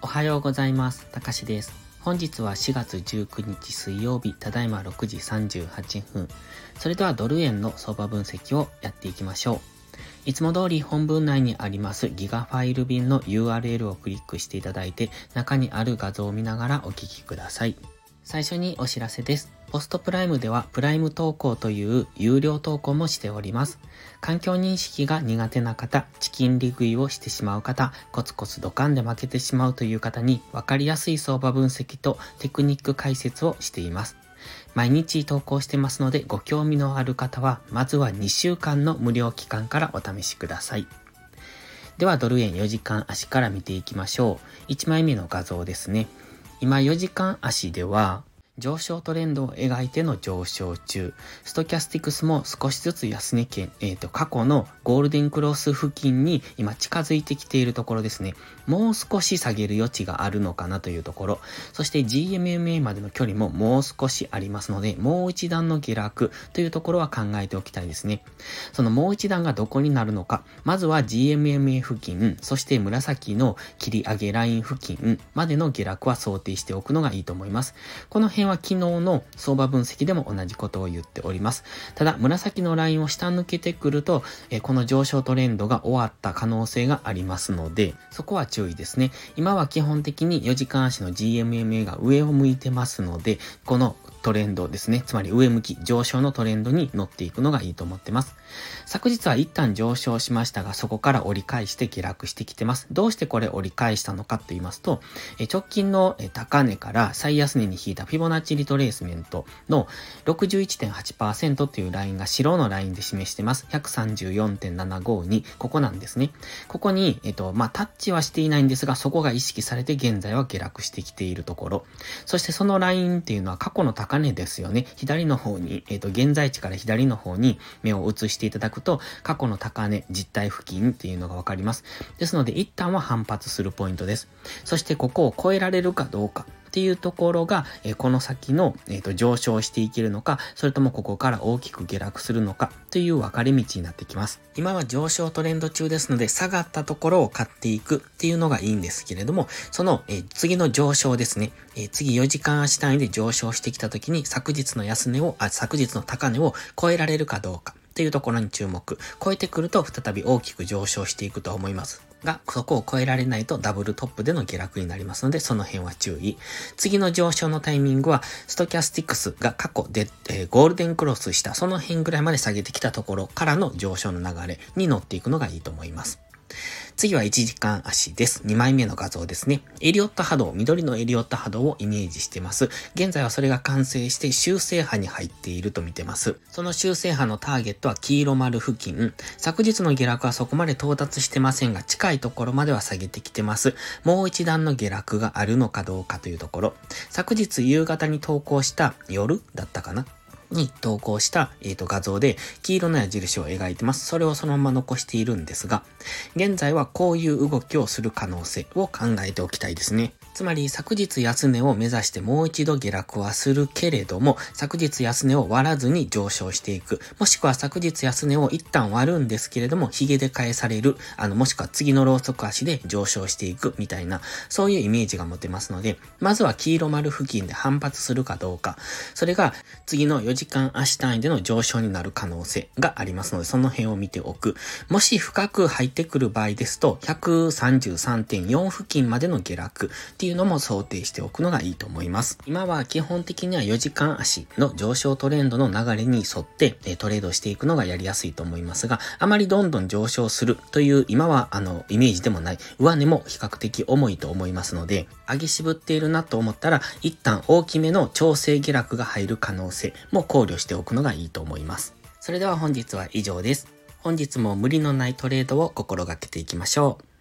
おはようございます。たかしです。本日は4月19日水曜日、ただいま6時38分。それではドル円の相場分析をやっていきましょう。いつも通り本文内にありますギガファイル便の URL をクリックしていただいて、中にある画像を見ながらお聞きください。最初にお知らせです。ポストプライムではプライム投稿という有料投稿もしております。環境認識が苦手な方、チキン利食いをしてしまう方、コツコツドカンで負けてしまうという方に分かりやすい相場分析とテクニック解説をしています。毎日投稿してますのでご興味のある方は、まずは2週間の無料期間からお試しください。ではドル円4時間足から見ていきましょう。1枚目の画像ですね。今4時間足では、上昇トレンドを描いての上昇中。ストキャスティクスも少しずつ安値圏、えっ、ー、と、過去のゴールデンクロス付近に今近づいてきているところですね。もう少し下げる余地があるのかなというところ。そして GMMA までの距離ももう少しありますので、もう一段の下落というところは考えておきたいですね。そのもう一段がどこになるのか。まずは GMMA 付近、そして紫の切り上げライン付近までの下落は想定しておくのがいいと思います。この辺辺は昨日の相場分析でも同じことを言っております。ただ、紫のラインを下抜けてくると、えこの上昇トレンドが終わった可能性がありますので、そこは注意ですね。今は基本的に4時間足の GMMA が上を向いてますので、このトレンドですね。つまり上向き、上昇のトレンドに乗っていくのがいいと思ってます。昨日は一旦上昇しましたが、そこから折り返して下落してきてます。どうしてこれ折り返したのかと言いますと、直近の高値から最安値に引いたフィボナッチリトレースメントの61.8%というラインが白のラインで示してます。134.752。ここなんですね。ここに、えっと、まあ、タッチはしていないんですが、そこが意識されて現在は下落してきているところ。そしてそのラインっていうのは過去の高値ですよね。左の方に、えっと、現在地から左の方に目を移していただくと、過去の高値、実体付近っていうのがわかります。ですので、一旦は反発するポイントです。そして、ここを超えられるかどうか。っていうところが、えこの先の、えーと、上昇していけるのか、それともここから大きく下落するのかという分かれ道になってきます。今は上昇トレンド中ですので、下がったところを買っていくっていうのがいいんですけれども、その、え、次の上昇ですね、え、次4時間足単位で上昇してきた時に昨日の安値を、あ、昨日の高値を超えられるかどうか。っていうところに注目。超えてくると再び大きく上昇していくと思います。が、そこを超えられないとダブルトップでの下落になりますので、その辺は注意。次の上昇のタイミングは、ストキャスティクスが過去で、えー、ゴールデンクロスした、その辺ぐらいまで下げてきたところからの上昇の流れに乗っていくのがいいと思います。次は1時間足です。2枚目の画像ですね。エリオット波動、緑のエリオット波動をイメージしてます。現在はそれが完成して修正波に入っていると見てます。その修正波のターゲットは黄色丸付近。昨日の下落はそこまで到達してませんが、近いところまでは下げてきてます。もう一段の下落があるのかどうかというところ。昨日夕方に投稿した夜だったかなに投稿した、えー、と画像で黄色の矢印を描いてます。それをそのまま残しているんですが、現在はこういう動きをする可能性を考えておきたいですね。つまり昨日安値を目指してもう一度下落はするけれども、昨日安値を割らずに上昇していく。もしくは昨日安値を一旦割るんですけれども、髭で返される。あの、もしくは次のローソク足で上昇していくみたいな、そういうイメージが持てますので、まずは黄色丸付近で反発するかどうか。それが次の4時間足単位での上昇になる可能性がありますので、その辺を見ておく。もし深く入ってくる場合ですと、133.4付近までの下落。っていうのも想定しておくのがいいと思います。今は基本的には4時間足の上昇トレンドの流れに沿ってトレードしていくのがやりやすいと思いますが、あまりどんどん上昇するという今はあのイメージでもない上値も比較的重いと思いますので、上げ渋っているなと思ったら一旦大きめの調整下落が入る可能性も考慮しておくのがいいと思います。それでは本日は以上です。本日も無理のないトレードを心がけていきましょう。